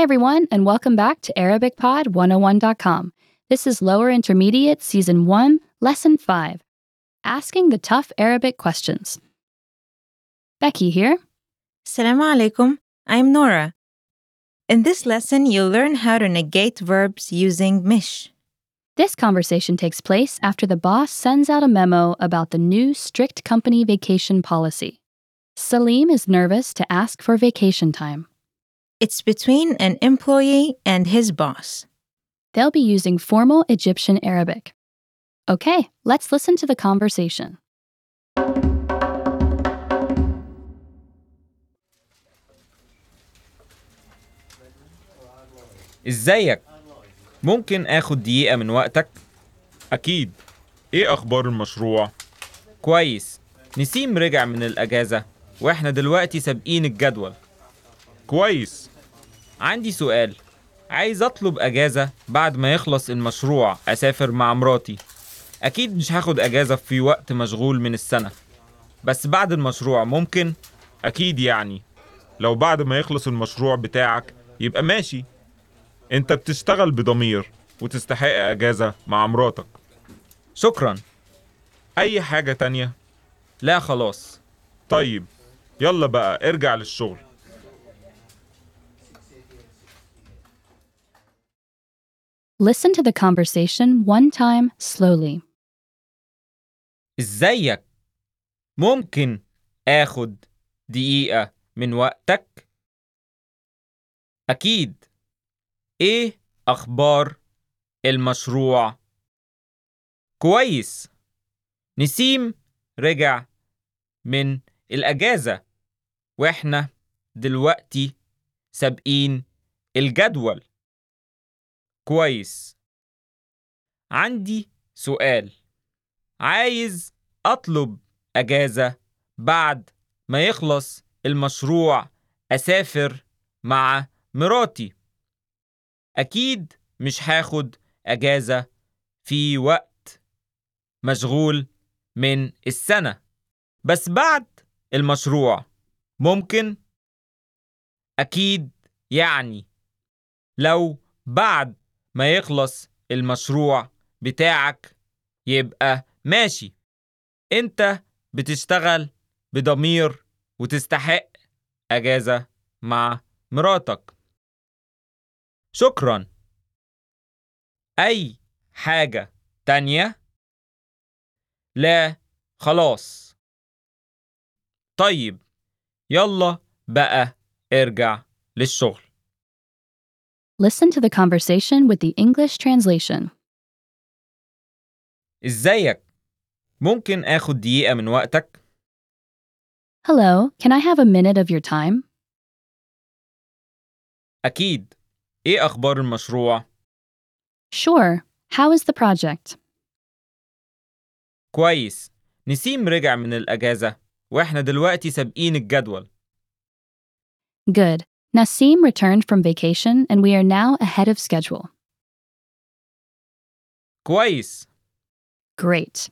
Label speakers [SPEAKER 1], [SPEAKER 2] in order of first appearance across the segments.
[SPEAKER 1] Hi, everyone, and welcome back to ArabicPod101.com. This is Lower Intermediate Season 1, Lesson 5 Asking the Tough Arabic Questions. Becky here.
[SPEAKER 2] Assalamu alaikum. I'm Nora. In this lesson, you'll learn how to negate verbs using mish.
[SPEAKER 1] This conversation takes place after the boss sends out a memo about the new strict company vacation policy. Salim is nervous to ask for vacation time.
[SPEAKER 2] It's between an employee and his boss.
[SPEAKER 1] They'll be using formal Egyptian Arabic. Okay, let's listen to the conversation.
[SPEAKER 3] ازيك ممكن اخد دقيقة من وقتك
[SPEAKER 4] أكيد إيه أخبار المشروع؟
[SPEAKER 3] كويس نسيم رجع من الاجازة واحنا دلوقتي سابقين الجدول
[SPEAKER 4] كويس
[SPEAKER 3] عندي سؤال. عايز أطلب أجازة بعد ما يخلص المشروع أسافر مع مراتي. أكيد مش هاخد أجازة في وقت مشغول من السنة. بس بعد المشروع ممكن؟
[SPEAKER 4] أكيد يعني. لو بعد ما يخلص المشروع بتاعك يبقى ماشي. أنت بتشتغل بضمير وتستحق أجازة مع مراتك.
[SPEAKER 3] شكرا.
[SPEAKER 4] أي حاجة تانية؟
[SPEAKER 3] لا خلاص.
[SPEAKER 4] طيب يلا بقى ارجع للشغل.
[SPEAKER 1] Listen to the conversation one time slowly.
[SPEAKER 3] إزيك؟ ممكن آخد دقيقة من وقتك؟ أكيد. إيه أخبار المشروع؟ كويس. نسيم رجع من الأجازة وإحنا دلوقتي سابقين الجدول. كويس. عندي سؤال. عايز أطلب أجازة بعد ما يخلص المشروع أسافر مع مراتي. أكيد مش هاخد أجازة في وقت مشغول من السنة. بس بعد المشروع ممكن. أكيد يعني لو بعد ما يخلص المشروع بتاعك يبقى ماشي. انت بتشتغل بضمير وتستحق اجازة مع مراتك. شكرا. أي حاجة تانية؟ لا خلاص. طيب يلا بقى ارجع للشغل.
[SPEAKER 1] Listen to the conversation with the English translation.
[SPEAKER 3] ازيك ممكن اخد دقيقة من وقتك
[SPEAKER 1] Hello, can I have a minute of your time?
[SPEAKER 3] أكيد إيه أخبار المشروع
[SPEAKER 1] Sure. How is the project?
[SPEAKER 3] كويس نسيم رجع من الاجازة وإحنا دلوقتي سابقين الجدول
[SPEAKER 1] Good. Nassim returned from vacation and we are now ahead of schedule.
[SPEAKER 3] كويس
[SPEAKER 1] Great.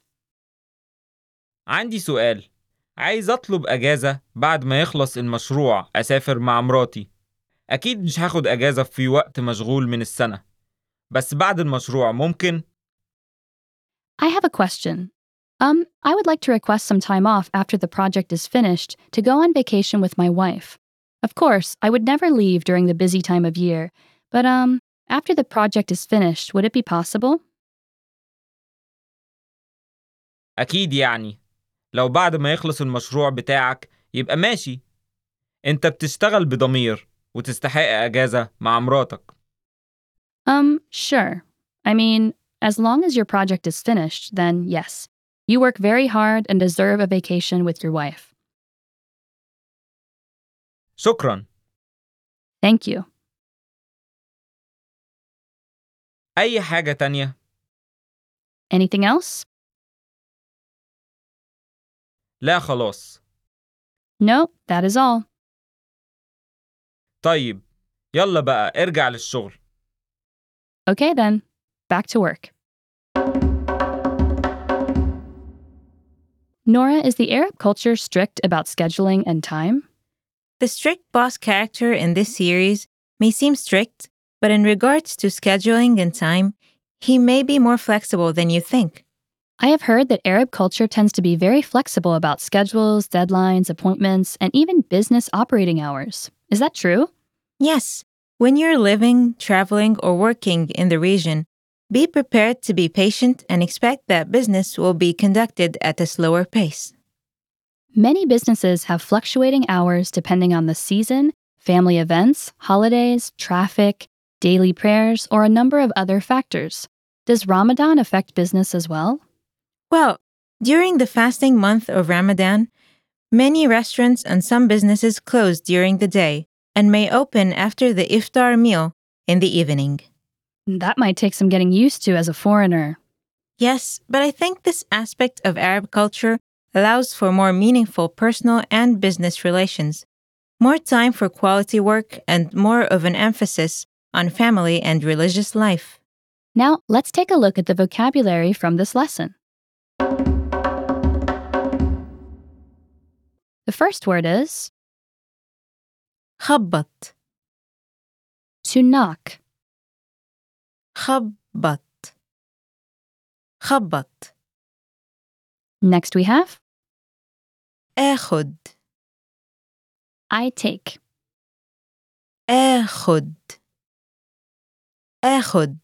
[SPEAKER 3] عندي سؤال عايز اطلب اجازة بعد ما يخلص المشروع اسافر مع مراتي اكيد مش هاخد اجازة في وقت مشغول من السنة بس بعد المشروع ممكن
[SPEAKER 1] I have a question. Um, I would like to request some time off after the project is finished to go on vacation with my wife. Of course, I would never leave during the busy time of year, but um, after the project is finished, would it be possible?
[SPEAKER 3] اكيد يعني لو بعد ما يخلص المشروع بتاعك يبقى ماشي انت بتشتغل بضمير وتستحق اجازة مع مراتك
[SPEAKER 1] Um, sure. I mean, as long as your project is finished, then yes. You work very hard and deserve a vacation with your wife.
[SPEAKER 3] شكرا
[SPEAKER 1] Thank you.
[SPEAKER 3] اي حاجة تانية
[SPEAKER 1] Anything else?
[SPEAKER 3] لا خلاص
[SPEAKER 1] No, that is all.
[SPEAKER 3] طيب يلا بقى ارجع للشغل
[SPEAKER 1] Okay then, back to work. Nora, is the Arab culture strict about scheduling and time?
[SPEAKER 2] The strict boss character in this series may seem strict, but in regards to scheduling and time, he may be more flexible than you think.
[SPEAKER 1] I have heard that Arab culture tends to be very flexible about schedules, deadlines, appointments, and even business operating hours. Is that true?
[SPEAKER 2] Yes, when you're living, traveling, or working in the region, be prepared to be patient and expect that business will be conducted at a slower pace.
[SPEAKER 1] Many businesses have fluctuating hours depending on the season, family events, holidays, traffic, daily prayers, or a number of other factors. Does Ramadan affect business as well?
[SPEAKER 2] Well, during the fasting month of Ramadan, many restaurants and some businesses close during the day and may open after the iftar meal in the evening.
[SPEAKER 1] That might take some getting used to as a foreigner.
[SPEAKER 2] Yes, but I think this aspect of Arab culture allows for more meaningful personal and business relations, more time for quality work, and more of an emphasis on family and religious life.
[SPEAKER 1] Now, let's take a look at the vocabulary from this lesson. The first word is
[SPEAKER 2] خبط
[SPEAKER 1] to knock.
[SPEAKER 2] خبط خبط
[SPEAKER 1] Next we have
[SPEAKER 2] آخد
[SPEAKER 1] I take.
[SPEAKER 2] آخد آخد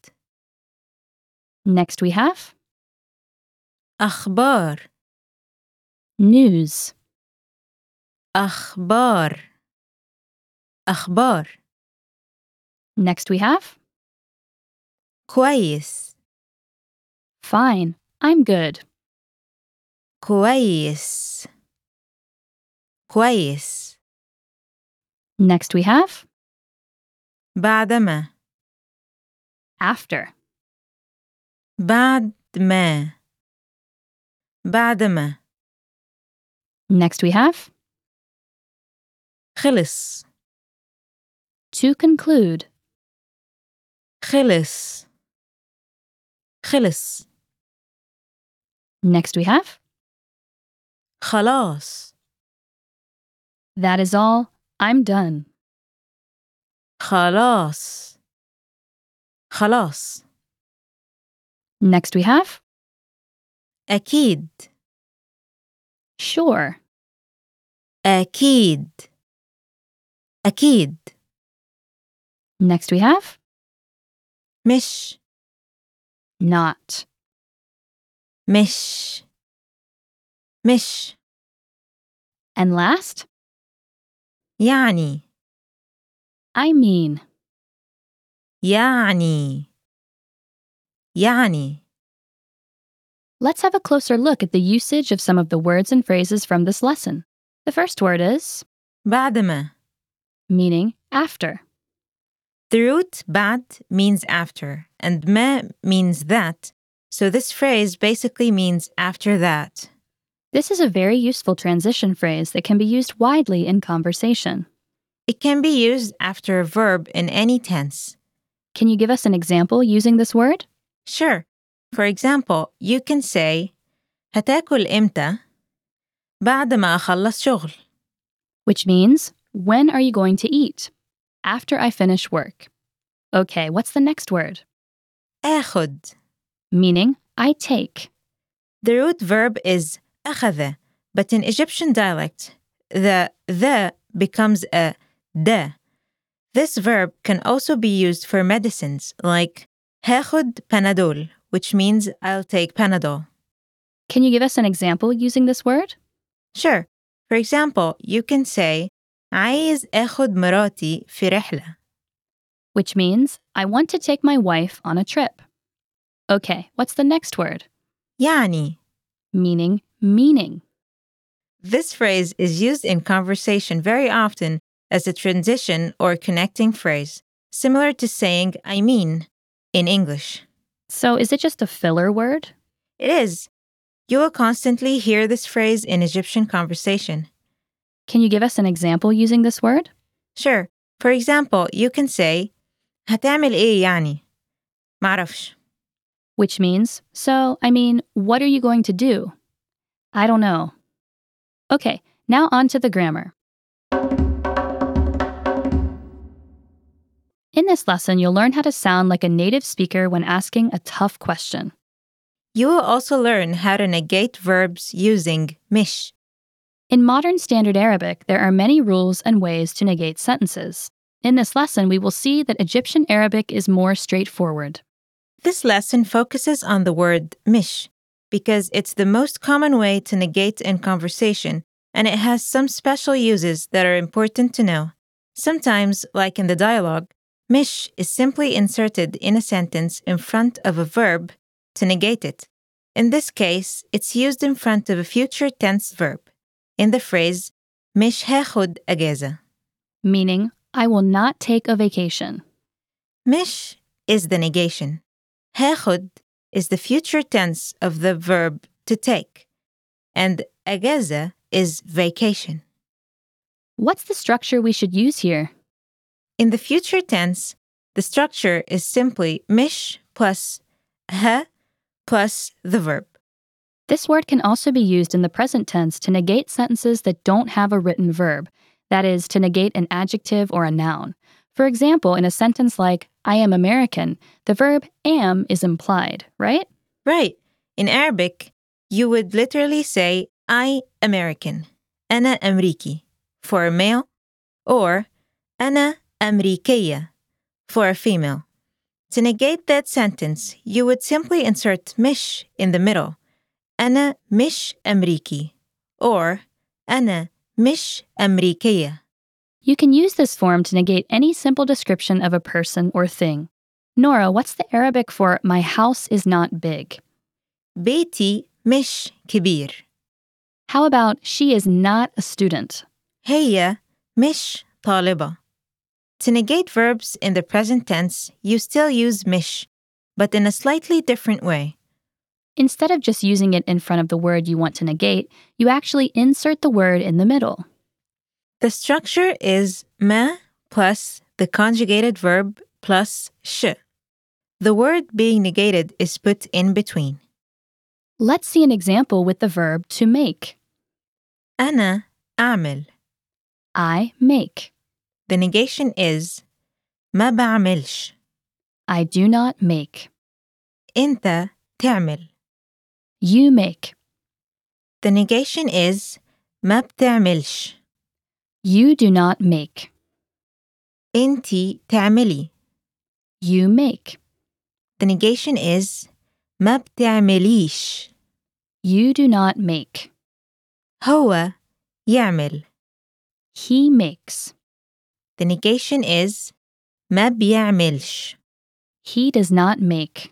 [SPEAKER 1] Next we have
[SPEAKER 2] أخبار
[SPEAKER 1] news.
[SPEAKER 2] أخبار أخبار
[SPEAKER 1] Next we have
[SPEAKER 2] كويس
[SPEAKER 1] fine. I'm good.
[SPEAKER 2] كويس كويس
[SPEAKER 1] Next we have
[SPEAKER 2] بعدما
[SPEAKER 1] after.
[SPEAKER 2] بعد ما بعدما
[SPEAKER 1] Next we have
[SPEAKER 2] خلص
[SPEAKER 1] to conclude.
[SPEAKER 2] خلص خلص
[SPEAKER 1] Next we have
[SPEAKER 2] خلاص
[SPEAKER 1] that is all. I'm done.
[SPEAKER 2] خلاص خلاص
[SPEAKER 1] Next we have
[SPEAKER 2] أكيد
[SPEAKER 1] sure.
[SPEAKER 2] أكيد أكيد
[SPEAKER 1] Next we have
[SPEAKER 2] مش
[SPEAKER 1] not.
[SPEAKER 2] مش مش
[SPEAKER 1] And last,
[SPEAKER 2] يعني
[SPEAKER 1] I mean.
[SPEAKER 2] يعني يعني
[SPEAKER 1] Let's have a closer look at the usage of some of the words and phrases from this lesson. The first word is
[SPEAKER 2] بعدما
[SPEAKER 1] meaning after.
[SPEAKER 2] The root بعد means after and ما means that, so this phrase basically means after that.
[SPEAKER 1] This is a very useful transition phrase that can be used widely in conversation.
[SPEAKER 2] It can be used after a verb in any tense.
[SPEAKER 1] Can you give us an example using this word?
[SPEAKER 2] Sure. For example, you can say هتاكل إمتى؟ بعد ما أخلص شغل.
[SPEAKER 1] Which means, when are you going to eat? After I finish work. Okay, what's the next word?
[SPEAKER 2] آخد.
[SPEAKER 1] Meaning, I take.
[SPEAKER 2] The root verb is أخذ, but in Egyptian dialect, the the becomes a د. This verb can also be used for medicines like هاخد Panadol, which means I'll take Panadol.
[SPEAKER 1] Can you give us an example using this word?
[SPEAKER 2] Sure. For example, you can say عايز آخد مراتي في رحلة.
[SPEAKER 1] Which means, I want to take my wife on a trip. Okay, what's the next word?
[SPEAKER 2] يعني
[SPEAKER 1] Meaning, meaning.
[SPEAKER 2] This phrase is used in conversation very often as a transition or connecting phrase, similar to saying I mean in English.
[SPEAKER 1] So is it just a filler word?
[SPEAKER 2] It is. You will constantly hear this phrase in Egyptian conversation.
[SPEAKER 1] Can you give us an example using this word?
[SPEAKER 2] Sure. For example, you can say هتعمل إيه يعني؟ معرفش.
[SPEAKER 1] Which means, so, I mean, what are you going to do? I don't know. Okay, now on to the grammar. In this lesson, you'll learn how to sound like a native speaker when asking a tough question.
[SPEAKER 2] You will also learn how to negate verbs using mish.
[SPEAKER 1] In modern Standard Arabic, there are many rules and ways to negate sentences. In this lesson, we will see that Egyptian Arabic is more straightforward.
[SPEAKER 2] This lesson focuses on the word mish because it's the most common way to negate in conversation, and it has some special uses that are important to know. Sometimes, like in the dialogue, mish is simply inserted in a sentence in front of a verb to negate it. In this case, it's used in front of a future tense verb in the phrase mish hechud ageza,
[SPEAKER 1] meaning I will not take a vacation.
[SPEAKER 2] Mish is the negation. Hechud is the future tense of the verb to take. And أجازة is vacation.
[SPEAKER 1] What's the structure we should use here?
[SPEAKER 2] In the future tense, the structure is simply مش plus ها plus the verb.
[SPEAKER 1] This word can also be used in the present tense to negate sentences that don't have a written verb, that is, to negate an adjective or a noun. For example, in a sentence like, I am American, the verb am is implied, right?
[SPEAKER 2] Right. In Arabic, you would literally say I American, أنا أمريكي, for a male, or أنا أمريكية, for a female. To negate that sentence, you would simply insert مش in the middle. أنا مش أمريكي, or أنا مش أمريكية.
[SPEAKER 1] You can use this form to negate any simple description of a person or thing. Nora, what's the Arabic for my house is not big?
[SPEAKER 2] بيتي مش كبير.
[SPEAKER 1] How about she is not a student?
[SPEAKER 2] هي مش طالبة. To negate verbs in the present tense, you still use مش, but in a slightly different way.
[SPEAKER 1] Instead of just using it in front of the word you want to negate, you actually insert the word in the middle.
[SPEAKER 2] The structure is ما plus the conjugated verb plus sh. The word being negated is put in between.
[SPEAKER 1] Let's see an example with the verb to make.
[SPEAKER 2] أنا أعمل.
[SPEAKER 1] I make.
[SPEAKER 2] The negation is ما بعملش.
[SPEAKER 1] I do not make.
[SPEAKER 2] أنت تعمل.
[SPEAKER 1] You make.
[SPEAKER 2] The negation is ما بتعملش.
[SPEAKER 1] You do not make.
[SPEAKER 2] أنتي تعملي.
[SPEAKER 1] You make.
[SPEAKER 2] The negation is ما بتعمليش.
[SPEAKER 1] You do not make.
[SPEAKER 2] هو يعمل.
[SPEAKER 1] He makes.
[SPEAKER 2] The negation is ما بيعملش.
[SPEAKER 1] He does not make.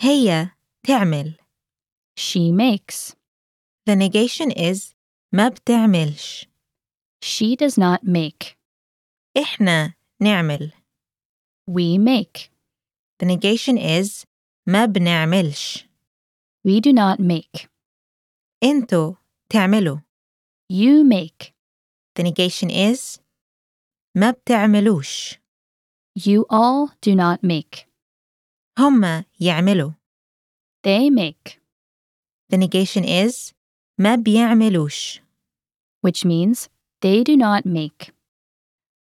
[SPEAKER 2] هي تعمل.
[SPEAKER 1] She makes.
[SPEAKER 2] The negation is ما بتعملش.
[SPEAKER 1] She does not make.
[SPEAKER 2] إحنا نعمل.
[SPEAKER 1] We make.
[SPEAKER 2] The negation is ما بنعملش.
[SPEAKER 1] We do not make.
[SPEAKER 2] انتوا تعملوا.
[SPEAKER 1] You make.
[SPEAKER 2] The negation is ما بتعملوش.
[SPEAKER 1] You all do not make.
[SPEAKER 2] هما يعملوا.
[SPEAKER 1] They make,
[SPEAKER 2] The negation is ما بيعملوش.
[SPEAKER 1] which means they do not make.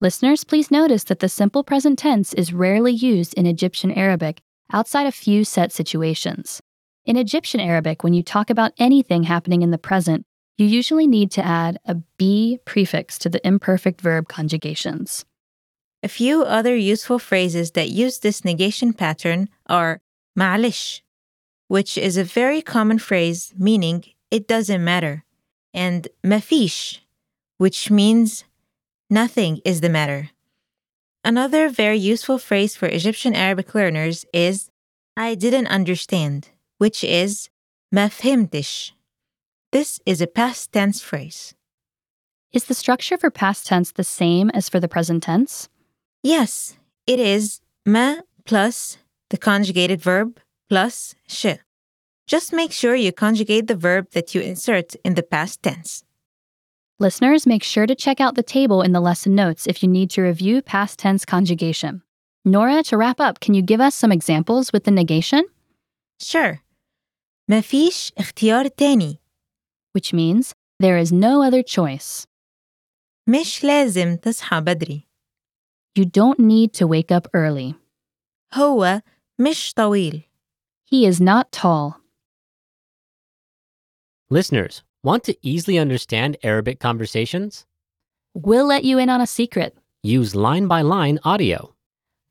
[SPEAKER 1] Listeners, please notice that the simple present tense is rarely used in Egyptian Arabic outside a few set situations. In Egyptian Arabic, when you talk about anything happening in the present, you usually need to add a be prefix to the imperfect verb conjugations.
[SPEAKER 2] A few other useful phrases that use this negation pattern are ma'alish, which is a very common phrase meaning it doesn't matter, and mafish, which means nothing is the matter. Another very useful phrase for Egyptian Arabic learners is I didn't understand, which is mafhimtish. This is a past tense phrase.
[SPEAKER 1] Is the structure for past tense the same as for the present tense?
[SPEAKER 2] Yes, it is ma plus the conjugated verb plus sh. Just make sure you conjugate the verb that you insert in the past tense.
[SPEAKER 1] Listeners, make sure to check out the table in the lesson notes if you need to review past tense conjugation. Nora, to wrap up, can you give us some examples with the negation?
[SPEAKER 2] Sure. ما فيش اختيار تاني.
[SPEAKER 1] Which means there is no other choice.
[SPEAKER 2] مش لازم تصحى بدري.
[SPEAKER 1] You don't need to wake up early.
[SPEAKER 2] هو مش طويل.
[SPEAKER 1] He is not tall.
[SPEAKER 5] Listeners, want to easily understand Arabic conversations?
[SPEAKER 1] We'll let you in on a secret.
[SPEAKER 5] Use line by line audio.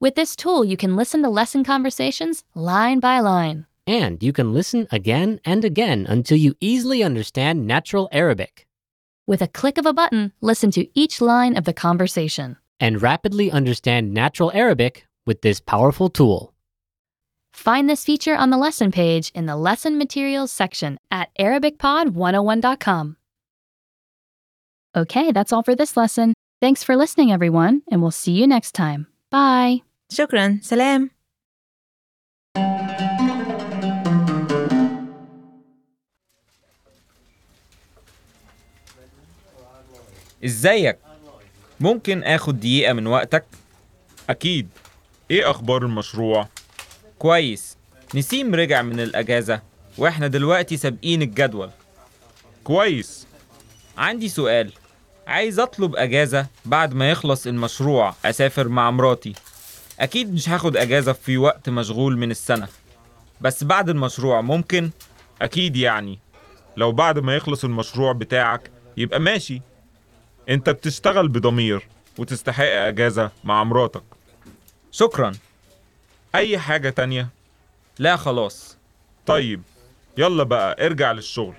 [SPEAKER 1] With this tool, you can listen to lesson conversations line by line.
[SPEAKER 5] And you can listen again and again until you easily understand natural Arabic
[SPEAKER 1] With a click of a button, listen to each line of the conversation.
[SPEAKER 5] and rapidly understand natural Arabic with this powerful tool.
[SPEAKER 1] Find this feature on the lesson page in the lesson materials section at ArabicPod101.com. Okay, that's all for this lesson. Thanks for listening, everyone, and we'll see you next time. Bye.
[SPEAKER 2] شكرا. سلام.
[SPEAKER 3] ازيك ممكن اخد دقيقة من وقتك
[SPEAKER 4] أكيد إيه أخبار المشروع؟
[SPEAKER 3] كويس. نسيم رجع من الأجازة وإحنا دلوقتي سابقين الجدول.
[SPEAKER 4] كويس.
[SPEAKER 3] عندي سؤال. عايز أطلب أجازة بعد ما يخلص المشروع أسافر مع مراتي. أكيد مش هاخد أجازة في وقت مشغول من السنة. بس بعد المشروع ممكن؟
[SPEAKER 4] أكيد يعني. لو بعد ما يخلص المشروع بتاعك يبقى ماشي. أنت بتشتغل بضمير وتستحق أجازة مع مراتك.
[SPEAKER 3] شكرا.
[SPEAKER 4] أي حاجة تانية؟
[SPEAKER 3] لا خلاص.
[SPEAKER 4] طيب يلا بقى ارجع للشغل.